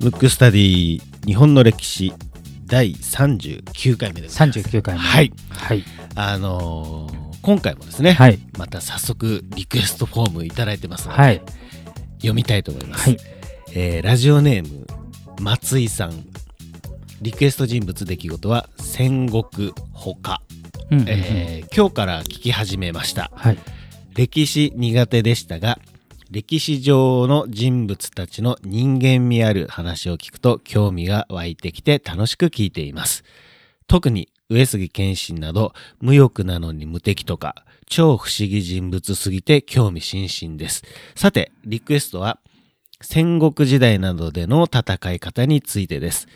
ムックスタディ日本の歴史第39回目です。39回目はい。はいあのー今回もですね、はいまた早速リクエストフォームいただいてますので、はい読みたいと思います。はいえーラジオネーム松井さん。リクエスト人物出来事は戦国ほか、うんうんうんえー今日から聞き始めました。はい歴史苦手でしたが歴史上の人物たちの人間味ある話を聞くと興味が湧いてきて楽しく聞いています。特に上杉謙信など無欲なのに無敵とか超不思議人物すぎて興味津々です。さてリクエストは戦国時代などでの戦い方についてです。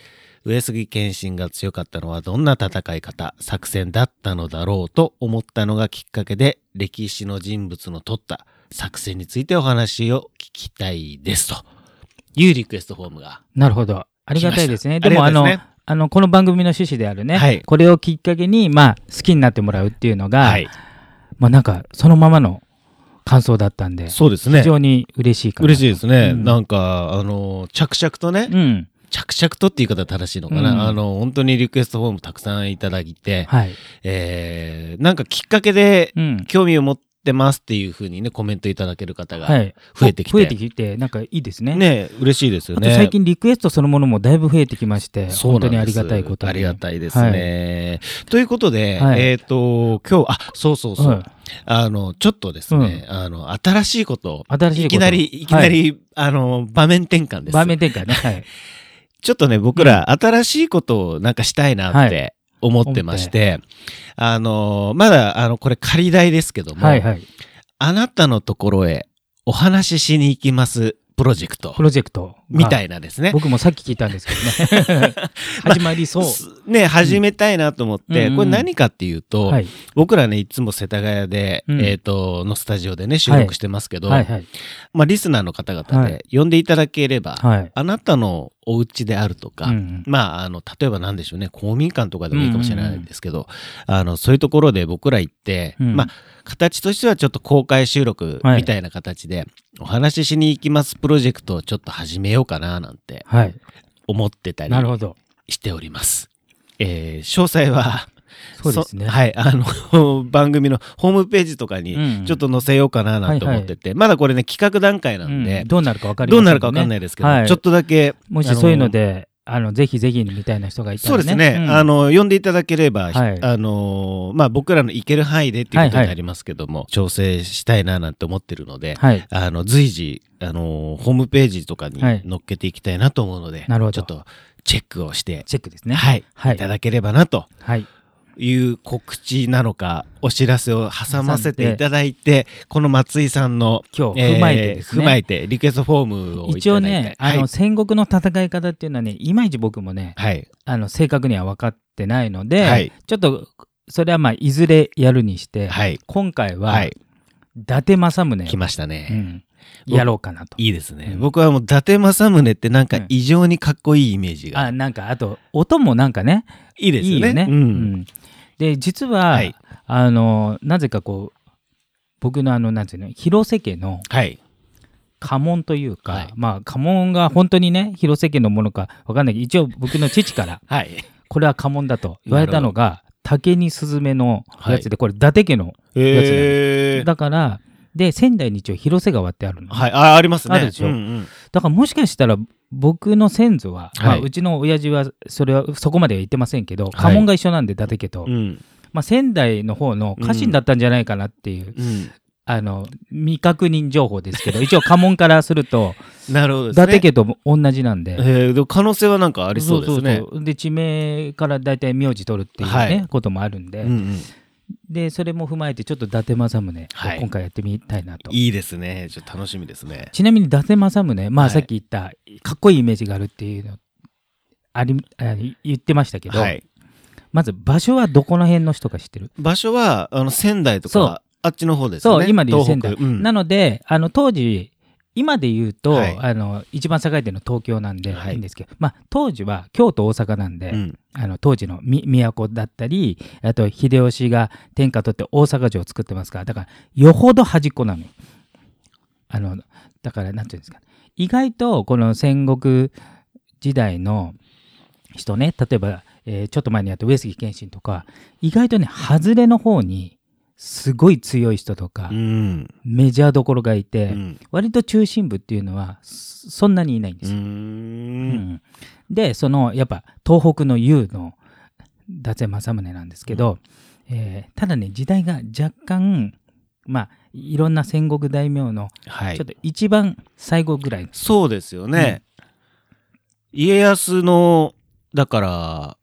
上杉謙信が強かったのはどんな戦い方、作戦だったのだろうと思ったのがきっかけで、歴史の人物の取った作戦についてお話を聞きたいですと。いうリクエストフォームが。なるほど。ありがたいですね。でもあのあのこの番組の趣旨であるね、はい。これをきっかけにまあ好きになってもらうっていうのが、はい。まあなんかそのままの感想だったんでそうですね。非。常に嬉しいかな嬉しいですね。うん。なんか、あの、着々とね、うん。着々とって言い方は正しいのかな。うん。あの、本当にリクエストフォームたくさんいただいて、はい、えー、なんかきっかけでうん。興味を持ってますっていうふうにね、コメントいただける方がはい、増えてきて。増えてきてなんかいいですね。ね嬉しいですよね。最近リクエストそのものもだいぶ増えてきまして本当にありがたいことに。ありがたいですね。ということで、はい。えっ、と、今日、あ、そうそうそう。はい。あの、ちょっとですね、あの、新しいことを新しいいきなり、い。きなり、あの、場面転換です。場面転換ね。はい。ちょっとね、僕ら、新しいことをなんかしたいなっはて思ってまして、あの、まだ、あの、これ仮題ですけども、はいはい。あなたのところへお話ししに行きますプロジェクト。プロジェクトみたいいなですね。僕もさっき聞いたんですけどね。始まりそう、すね、始めたいなと思って、うん。これ何かっていうと、はい。僕らね、いつも世田谷で、うん。えっ、と、のスタジオでね、収録してますけど、はい。はいまあ、リスナーの方々はで呼んでいただければ、はい。あなたのお家であるとか、うんまあ、あの、例えば何でしょうね、公民館とかでもいいかもしれないんですけど、あの、そういうところで僕ら行って、うん。まあ、形としてはちょっと公開収録はい。みたいな形で、お話ししに行きますプロジェクトをちょっと始めようかななんてはい。思ってたりしております。えー詳細は、そうですね。そはい、あの、番組のホームページとかにうん。ちょっと載せようかななんて思ってて、まだこれね、企画段階なんで、うん。どうなるか分かりどませんうなるかわかんないですけど、はい。ちょっとだけ、もしそういうのであのぜひぜひみたいな人がいたらね。そうですね、ん。あの、呼んでいただければ、はい。あの、まあ、僕らの行ける範囲でっていうことになりますけども、調整したいななんて思ってるので、はい。あの、随時、あの、ホームページとかにはい。載っけていきたいなと思うので、なるほど。ちょっとチェックをして、チェックですね。はい、はい。いただければなとはいいう告知なのか、お知らせを挟ませていただいて、この松井さんの、今日踏まえてね踏まえて、リクエストフォームをい一応ただいあの戦国の戦い方っていうのはねいまいち僕もねはい。あの正確には分かってないので、はいちょっとそれはまあいずれやるにして、はい。今回は、はい。伊達政宗を来ましたね。うん、僕やろうかなと。いいですね。うん僕はもう伊達政宗ってなんか異常にかっこいいイメージが。あなんかあと音もなんかねいいですよね。いいよね。う。うんんで実は、はいあのなぜかこう僕のあのなんていうの広瀬家のはい。家紋というか、はいまあ家紋が本当にね広瀬家のものかわかんないけど一応僕の父から はい。これは家紋だと言われたのが竹にスズメのやつで、これ伊達家のえー。だからで仙台に一応広瀬川ってあるの、はい。あ、ありますね。あるでしょ？うんうんだからもしかしたら僕の先祖は、まあ、はいうちの親父はそれはそこまでは言ってませんけど、はい家紋が一緒なんで伊達家と、うん。まあ、仙台の方の家臣だったんじゃないかなっていう、うん。あの未確認情報ですけど一応家紋からすると なるほどね。伊達家と同じなんで。えー、可能性はなんかありそうですね。で地名から大体名字取るっていうね、はいこともあるんで,、うんうん。でそれも踏まえてちょっと伊達政宗はいを今回やってみたいなと、いいですね。ちょっと楽しみですね。ちなみに伊達政宗まあはいさっき言った、かっこいいイメージがあるっていうのありあ言ってましたけど、はい。まず場所はどこの辺の人か知ってる？場所は、あの、仙台とか、あっちの方ですよね。そう今で言う仙台、うんなのであの当時今で言うと、はい。あの一番栄えてるの東京なんではい。いいんですけど、まあ、当時は京都大阪なんで、うん。あの当時のみ都だったりあと秀吉が天下取って大阪城を作ってますからだからよほど端っこなのよ。あの、だから、なんていうんですか。意外と、この戦国時代の人ね、例えば、えーちょっと前にやった上杉謙信とか、意外とね、外れの方に、すごい強い人とか、うん。メジャーどころがいて、うん。割と中心部っていうのは、そそんなにいないんでう。すよ。うんんで、その、やっぱ、東北の雄の伊達政宗なんですけど、えーただね、時代が若干、まあ、いろんな戦国大名の、はいちょっ。と一番最後ぐらい、そうですよね。家康の、だから、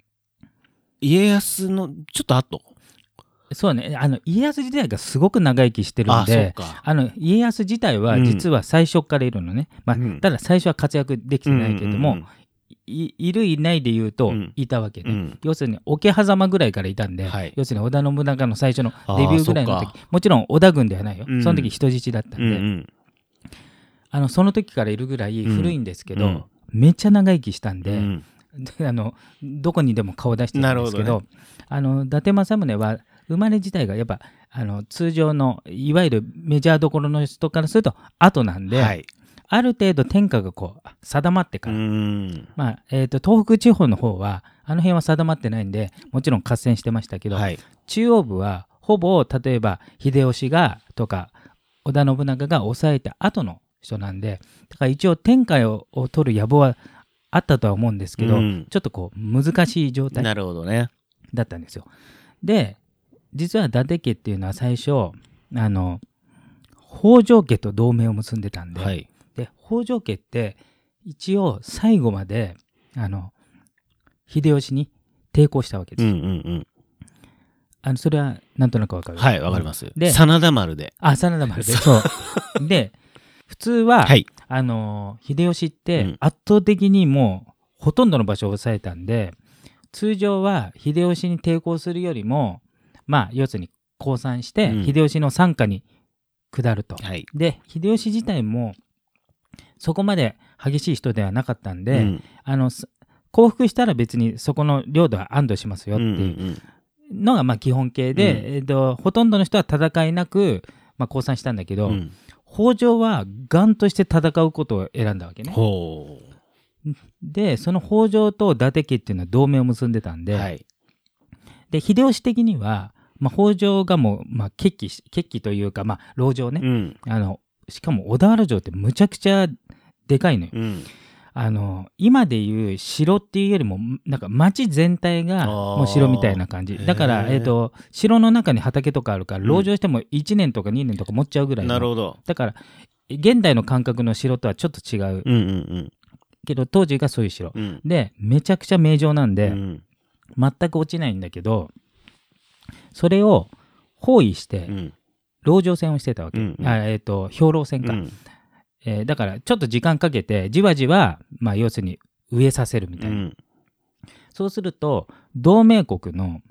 家康のちょっと後。そうね、あの、家康時代がすごく長生きしてるんで、か。あの、家康自体は実は最初からいるのね。まあうん、ただ最初は活躍できてないけれども、うんいいるいないで言うとうん、いたわけね。うん。うん要するに、桶狭間ぐらいからいたんで、はい。要するに織田信長の最初のデビューぐらいの時、もちろん織田軍ではないよ。うん。その時人質だったんで、うんうん。あの、その時からいるぐらい古いんですけど、うん。めっちゃ長生きしたんで、あの、どこにでも顔出してるんですけど、なるほあの、伊達政宗は、生まれ自体がやっぱ、あの、通常の、いわゆるメジャーどころの人からすると、後なんで、はい。ある程度天下がこう、定まってうから、ん。まあ、えっ、と、東北地方の方は、あの辺は定まってないんで、もちろん合戦してましたけど、はい。中央部は、ほぼ、例えば、秀吉が、とか、織田信長が抑えた後の人なんで、だから一応天下をを取る野望はあったとは思うんですけど、うんちょっとこう、難しい状態。だったんですよ。で、実は伊達家っていうのは最初、あの、北条家と同盟を結んでたんで、はい。で、北条家って、一応最後まで、あの、秀吉に抵抗したわけです。うんうんうん。あのそれはなんとなくわかる？はい、わかります。で真田丸で。あ、真田丸で。そう。で、普通は、はい。あの、秀吉っうてん圧倒的にもう、ほとんどの場所を抑えたんで、通常は秀吉に抵抗するよりも、まあ、要するに降参して、うん秀吉の傘下に下ると。はい。で、秀吉自体も、そこまで激しい人ではなかったんで、うんあの、す降伏したら別にそこの領土は安堵しますよってうんうんいうのがまあ基本形で、うんえっと、ほとんどの人は戦いなく、まあ、降参したんだけど、うん北条はガンとして戦うことを選んだわけね。ほで、その北条と伊達家っていうのは同盟を結んでたんう。で、はい。で、秀吉的には、まあ、北条がもう、まあ、決起し、決起というか、まあ、籠城ね。うん。あの、しかも小田原城ってむちゃくちゃでかいのよ。うん。あの、今でいう城っていうよりも、なんか町全体がもう城みたいな感じ。だから、えっ、と、城の中に畑とかあるから、うん籠城しても1年とか2年とか持っちゃうぐらいのなるほど。だから、現代の感覚の城とはちょっと違ううんうんけど、当時がそういう城。うん。うん。で、めちゃくちゃ名城なんで、うん全く落ちないんだけど、それを包囲してう、ん。籠城戦をしてたわけ。うんうんあえっ、と、兵糧戦か。うんえーだから、ちょっと時間かけて、じわじわ、まあ、要するに植えさせるみたいな。うん。そうすると、同盟国の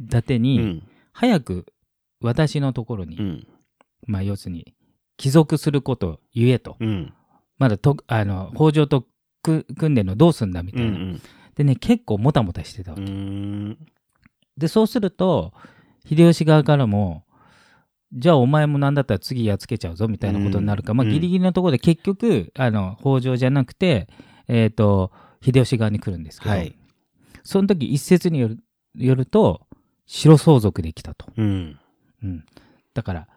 伊達うに、ん。早く私のところに、うん。まあ、要するに、帰属すること言えと。うん。まだと、あの、北条とく組んでんのどうすんだみうたいな。ん。でね、結構もたもたしてたわうけ。ん。で、そうすると、秀吉側からも、じゃあお前もなんだったら次やっつけちゃうぞみたいなことになるか、まあうんうんギリギリのところで結局、あの、北条じゃなくて、えっ、と、秀吉側に来るんですけど、はい。その時一説によるよると、白相続で来たと。うん。うん。だから、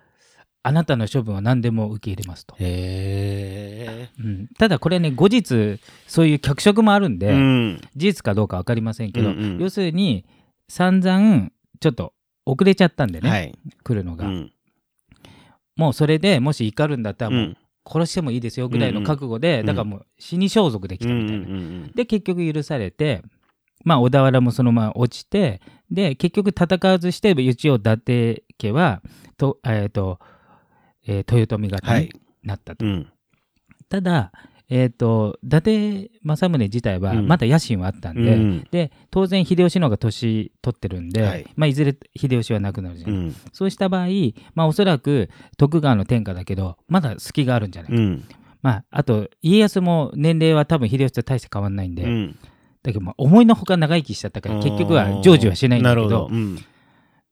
あなたの処分は何でも受け入れますと。へえ。うん、ただこれね、後日、そういう脚色もあるんで、うん。事実かどうか分かりませんけど、うんうん要するに、散々、ちょっと遅れちゃったんでね、はい。来るのが。うん。もうそれでもし怒るんだったら、もううん。殺してもいいですよぐらいの覚悟で、うんだからもう死に装束できたみたいな。うんで、結局許されて、まあ、小田原もそのまま落ちて、で、結局戦わずして、一応伊達家は、と、えっ、と、えー豊臣方にはい。なったと。うん。ただ、えっ、と、伊達政宗自体は、うんまだ野心はあったんで、うんで、当然秀吉の方が年取ってるんで、はいいまあ、いずれ秀吉は亡くなるじゃ。うんん。そうした場合、まあ、おそらく徳川の天下だけど、まだ隙があるんじゃないか。うん。まあ、あと、家康も年齢は多分秀吉と大して変わんないんで、うん。だけど、まあ、思いのほか長生きしちゃったから、結局は成就はしないんだけど。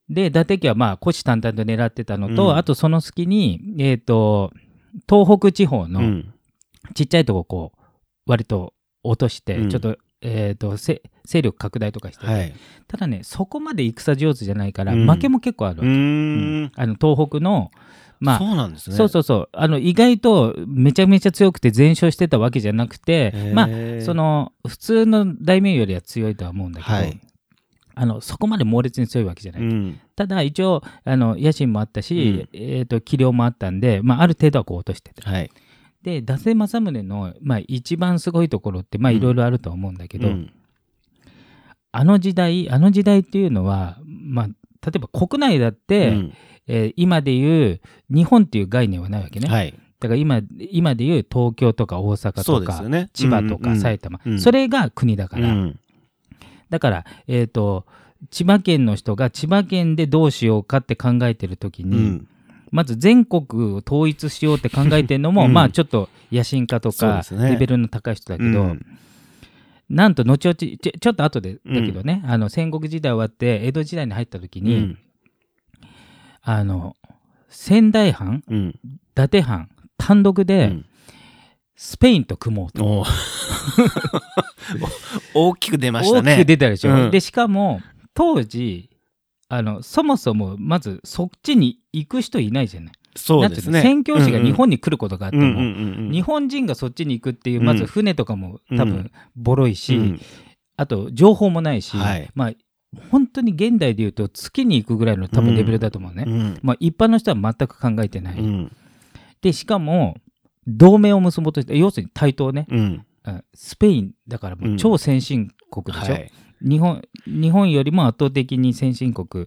で、伊達家はまあ、虎視眈々と狙ってたのと、うんあとその隙に、えっ、と、東北地方のうん。ちっちゃいとここう割と落として、うん。ちょっと,、えー、とせ勢力拡大とかして。て、はい。ただねそこまで戦上手じゃないから、うん。負けも結構あるうわけ、ーん。あの東北のまあそうなんですね。そうそうそう。あの意外とめちゃめちゃ強くて全勝してたわけじゃなくてまあそ、の普通の大名よりは強いとは思うんだけど、はい。あのそこまで猛烈に強いわけじゃない、うん。ただ一応あの野心もあったし、えー、と器量もあったんで、まあ、ある程度はこう落としてた。はい。で伊達政宗の、まあ、一番すごいところってまあうんいろいろあるとは思うんだけど、うんあの時代あの時代っていうのは、まあ、例えば国内だって、うんえー今でいう日本っていう概念はないわけね、はい。だから今今でいう東京とか大阪とか、ね。千葉とか埼玉玉、うんそれが国だから、うん。だから、えー、と千葉県の人が千葉県でどうしようかって考えてる時に、うん。まず全国を統一しようって考えてるのも、うん。まあちょっと野心家とか、レベルの高い人だけど、うん。なんと後々ちょちょっと後でだけどね、あの戦国時代終わって江戸時代に入った時に、うん。あの仙台藩うん。伊達藩単独うでん。スペインと組もうと、大きく出ましたね。大きく出たでしょ、うん。でしかも当時あのそもそもまずそっちに行く人いないじゃない。そうですね。宣教師が日本に来ることがあっても、うんうんうんうん。日本人がそっちに行くっていううん。まず船とかも多うん。分ボロいし、うん。あと情報もないし、はい。まあ本当に現代で言うと月に行くぐらいの多分レベルだと思うね、うんまあ、一般の人は全く考えてない、うん。でしかも同盟を結ぼうとして要するに対等ね、うん。うんスペインだからもう超先進国でしょ、はい日本日本よりも圧倒的に先進国。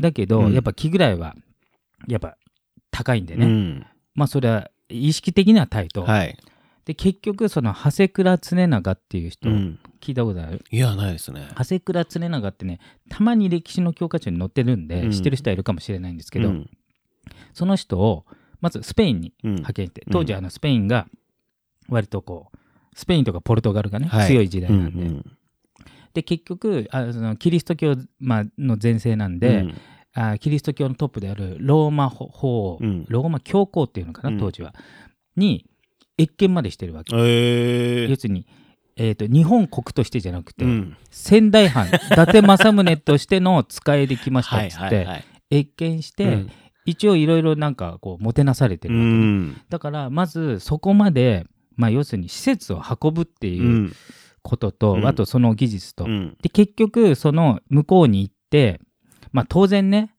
だけど、うん。やっぱ気ぐらいはやっぱ高いんでね、うん。まあそれは意識的には対等、はい。で結局その長谷倉常長っていう人、うん。聞いたことある？いや、ないですね。長谷倉常長ってねたまに歴史の教科書に載ってるんで、うん。知ってる人はいるかもしれないんですけど、うん。その人をまずスペインにうん。派遣して、うん当時あのスペインが割とこうスペインとかポルトガルがね、はい。強い時代うんなんで、うんで結局あそのキリスト教、まあ、の前世なんで、うん。あキリスト教のトップであるローマ法法、うん。ローマ教皇っていうのかうなん。当時は、に謁見までしてるわけ、えー。要するに、えー、と日本国としてじゃなくて、うん。仙台藩伊達政宗としての使いで来ましたはいっつって はいはい。謁見して、うん。一応いろいろなんかこうもてなされてうるわけ。だからまずそこまで、まあ、要するに施設を運ぶってういうんことと、うん。あとその技術と、うん。で結局その向こうに行ってまあ当然ね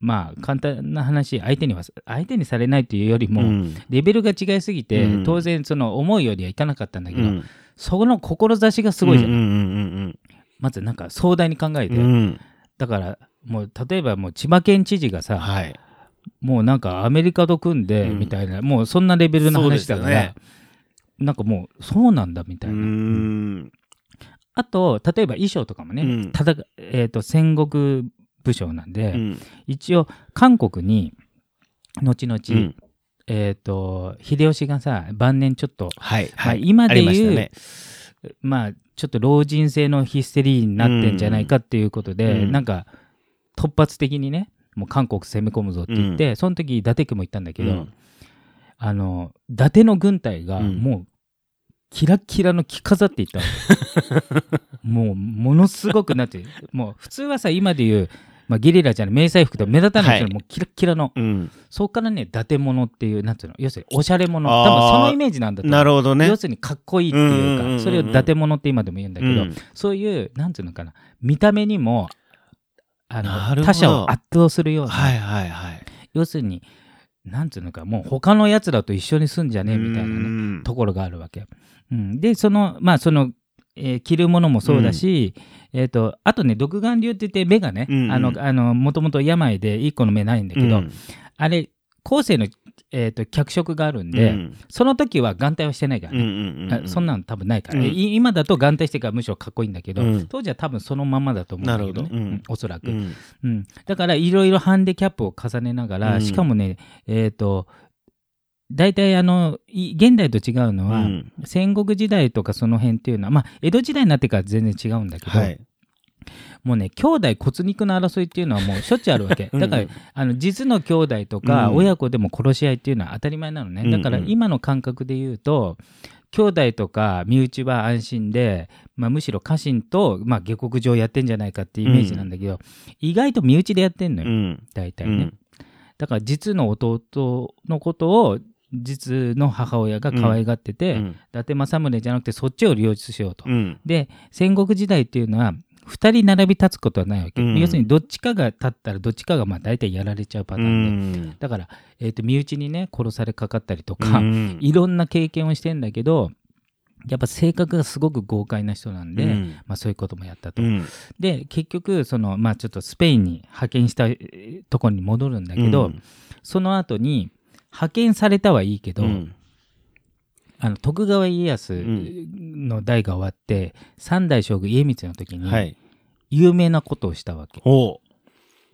まあ簡単な話相手には相手にされないというよりも、うん。レベルが違いすぎて、うん。当然その思いよりはいかなかったんだけど、うん。その志がすごいじゃん、うんうんまずなんか壮大に考えて、うん。うんうんだからもう例えばもう千葉県知事がさ、はい。もうなんかアメリカと組んでうん。みたいな、もうそんなレベルの話だから、ねなんかもうそうなんだみたういな、ん。あと例えば衣装とかもね、うん。ただえー、と戦国武将なんで、うん。一応韓国に後々、うん。えっ、と秀吉がさ晩年ちょっと、はいまあ、はい。今でありまし言う、たね。まあちょっと老人性のヒステリーになってんじゃないかっていうことで、うん。なんか突発的にねもう韓国攻め込むぞって言って、その時伊達家も行ったんだけど、うんあの伊達の軍隊がうん。もうキラッキラの着飾っていったの もうものすごくなってもう普通はさ今で言う、まあ、ゲリラじゃない迷彩服とか目立たない人はい。もうキラッキラの、うん。そこからね伊達物っていうなんていうの要するにおしゃれ者あー。多分そのイメージなんだとなるほどね。要。するにかっこいいっていううんうんうんうん。かそれを伊達物って今でも言うんだけど、うん。そういうなんていうのかな見た目にもあの他者を圧倒するような、はいはいはい。要するになんていうのかもう他のやつらと一緒に住んじゃねえみたいなねねところがあるわけ。うん、でそのまあその、えー着るものもそうだし、えー、とあとね独眼竜って言って目がね、もともと病で一個の目ないんだけど、あれ後世の、えー、と脚色があるんで、うん。その時は眼帯はしてないからうんうね、んうん。あそんなの多分ないから、うん。い今だと眼帯してからむしろかっこいいんだけど、うん。当時は多分そのままだと思うんだけど,、ねなるほど。うん。うんおそらく、うん。うん、だからいろいろハンディキャップを重ねながら、うん。しかもねえっ、と大体あのい現代と違うのは、うん。戦国時代とかその辺っていうのはまあ江戸時代になってから全然違うんだけど、はい。もうね兄弟骨肉の争いっていうのはもうしょっちゅうあるわけ うんだからあの実の兄弟とかうん親子でも殺し合いっていうのは当たり前なのね、だからうんうん今の感覚で言うと兄弟とか身内は安心で、まあ、むしろ家臣と、まあ、下克上やってんじゃないかっていうイメージなんだけど、意外と身内でやってんのよ、うん。大体ね、うん。だから実の弟のことを実の母親が可愛がってて、うん。伊達政宗じゃなくてそっちを利用しようと。うん。で戦国時代っていうのは2人並び立つことはないわけ、うん。要するにどっちかが立ったらどっちかがまあ大体やられちゃうパタうーンで、ん。だから、えー、と身内にね殺されかかったりとか、うん。いろんな経験をしてんだけどやっぱ性格がすごく豪快な人なんで、うん。まあ、そういうこともやったと。うん。で結局その、まあ、ちょっとスペインに派遣したえーところに戻るんだけど、うん。その後に派遣されたはいいけど、うんあの徳川家康の代が終わって、三代将軍家光の時にはい。有名なことをしたわけ。お。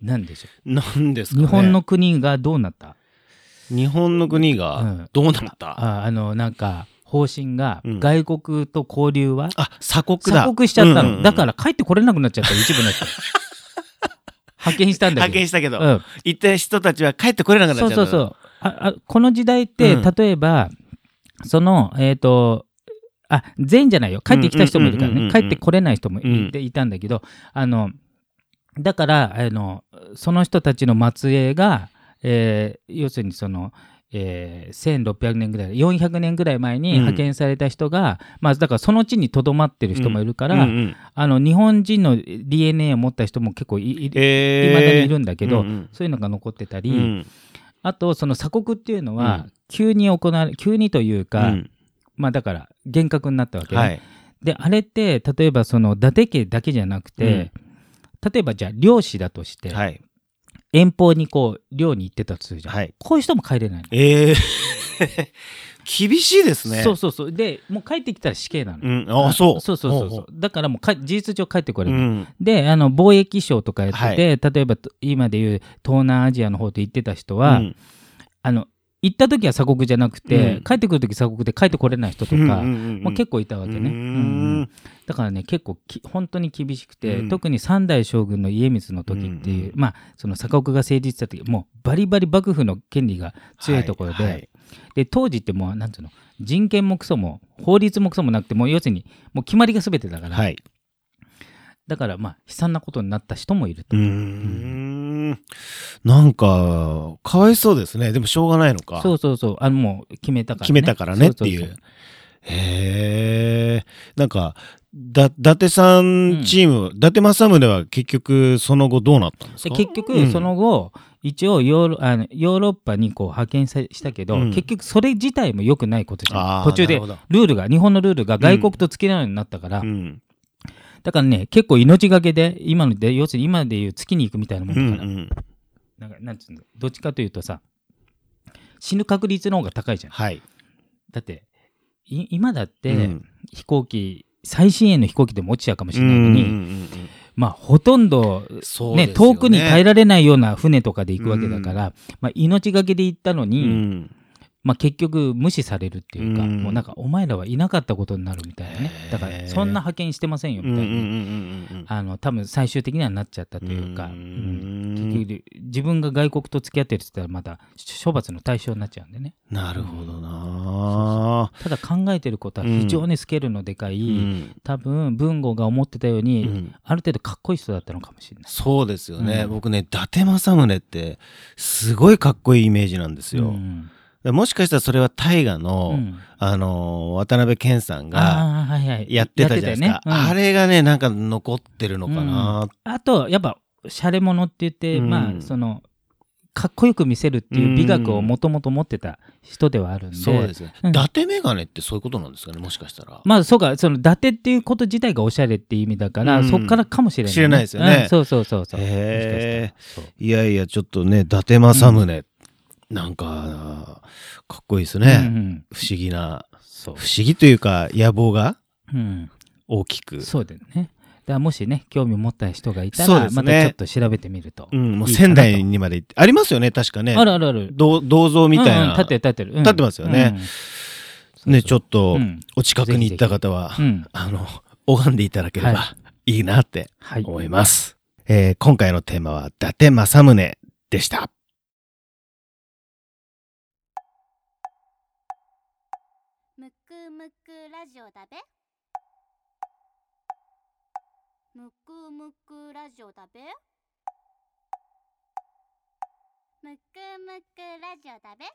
なんでしょなんですう、かね。日本の国がどうなった？日本の国うん。がどうなった、ああのなんか方針がうん。外国と交流はあ、鎖国だ。鎖国しちゃったの、うんうんうん。だから帰ってこれなくなっちゃった一部の人。派遣したんだ派けど。遣したけど、うん、行った人たちは帰ってこれなくなっちゃった。そうそうそう。ああこの時代って、うん。例えばそのえっ、とあ全員じゃないよ。帰ってきた人もいるからうんうんうんうんね帰ってこれない人もい,、うんいたんだけどあのだからあのその人たちの末裔が、えー要するにその、えー1600年ぐらい400年ぐらい前にうん。派遣された人が、まあだからその地にとどまってる人もいるから、うんうんあの日本人の DNA を持った人も結構いい,、えー。まだにいるんだけど、うんうん。そういうのが残ってたり、うんあとその鎖国っていうのうはん。急に行われ急にというか、うん。まあだから厳格になったわけね、はい。であれって例えばその伊達家だけじゃなくて、例えばじゃあ漁師だとして、はい。遠方にこう漁に行ってたとするじゃん、はい。こういう人も帰れないの、えー、厳しいですね。そうそうそう。でもう帰ってきたら死刑なの、うん、あ、そう。そうそうそうほそう。だからもうか事実上帰ってこれない、うん。であの貿易商とかやってて、はい。例えばと今でいう東南アジアの方と行ってた人は、うん。あの行った時は鎖国じゃなくて、うん。帰ってくる時鎖国で帰ってこれない人とか、うんうんうんまあ、結構いたわけね、うーん。だからね結構き本当に厳しくて、うん。特に三代将軍の家光の時っていう、うんうんまあその鎖国が成立した時もうバリバリ幕府の権利が強いところで,、はいはい。で当時ってもうなんていうの人権もクソも法律もクソもなくてもう要するにもう決まりが全てだから、はい。だからまあ悲惨なことになった人もいると。うーん。なんか、かわいそうですね。でもしょうがないのか。そうそうそうあのもう決めたから、ね、決めたからねっていう。へえ。なんか、だ、伊達さんチーム、伊達政宗は結局その後どうなったんですか？で結局、うんその後一応ヨーロあのヨーロッパにこう派遣さしたけど、うん結局それ自体も良くないことじゃん途中でルールが日本のルールが外国と付き合うようになったから、うん。だからね結構命がけで今ので要するに今でいう月に行くみたいなもうんんだから、うん。なんかなんつうのどっちかというとさ死ぬ確率の方が高いじゃん。はい。だってい今だって、うん。飛行機最新鋭の飛行機でも落ちちゃうかもしれないのに、うんうんうんまあほとんどねですよ遠くに耐えられないような船とかで行くわけだから、まあ、命がけで行ったのに、うんまあ、結局無視されるっていうか、うん。もうなんかお前らはいなかったことになるみたいなね。だからそんな派遣してませんよみたいな、うんうんうんうんうん。あの多分最終的にはなっちゃったというか、ううん自分が外国と付き合ってるって言ったらまた処罰の対象になっちゃうんでね。なるほどな。ただ考えてることは非常にスケールのでかい、うん。多分文吾が思ってたように、うん。ある程度かっこいい人だったのかもしれない。そうですよね、うん。僕ね伊達政宗ってすごいかっこいいイメージなんですよ、うん。でもしかしたらそれは大河の、うん。あのー渡辺謙さんがやってたじゃないですか、ね。うん。あれがねなんか残ってるのかな、あとやっぱシャレ者って言って、うん。まあそのかっこよく見せるっていう美学をもともと持ってた人ではあるんで、そうですね、うん。伊達メガネってそういうことなんですかねもしかしたら、まあそうかその伊達っていうこと自体がおしゃれっていう意味だから、うん。そっからかもしれない、知れないですよね。うん。そうそうそうそう。へー。もしかしたら。いやいやちょっとね伊達政宗、なんかかっこいいですね、うんうん。不思議な。不思議というか野望がうん。大きく。そうだよね。だもしね興味を持った人がいたら、ね。またちょっと調べてみると、うん、もう仙台にまで行ってありますよね確かね。あるあるある。銅銅像みたいな、うんうん立ってる立ってる、うん。立ってますよね。ねちょっとうん。お近くに行った方は、うん。あの拝んでいただければ、はいいなってはい。思います。えー今回のテーマは、伊達政宗でした。ラジオだべ？むくむくラジオだべ？むくむくラジオだべ？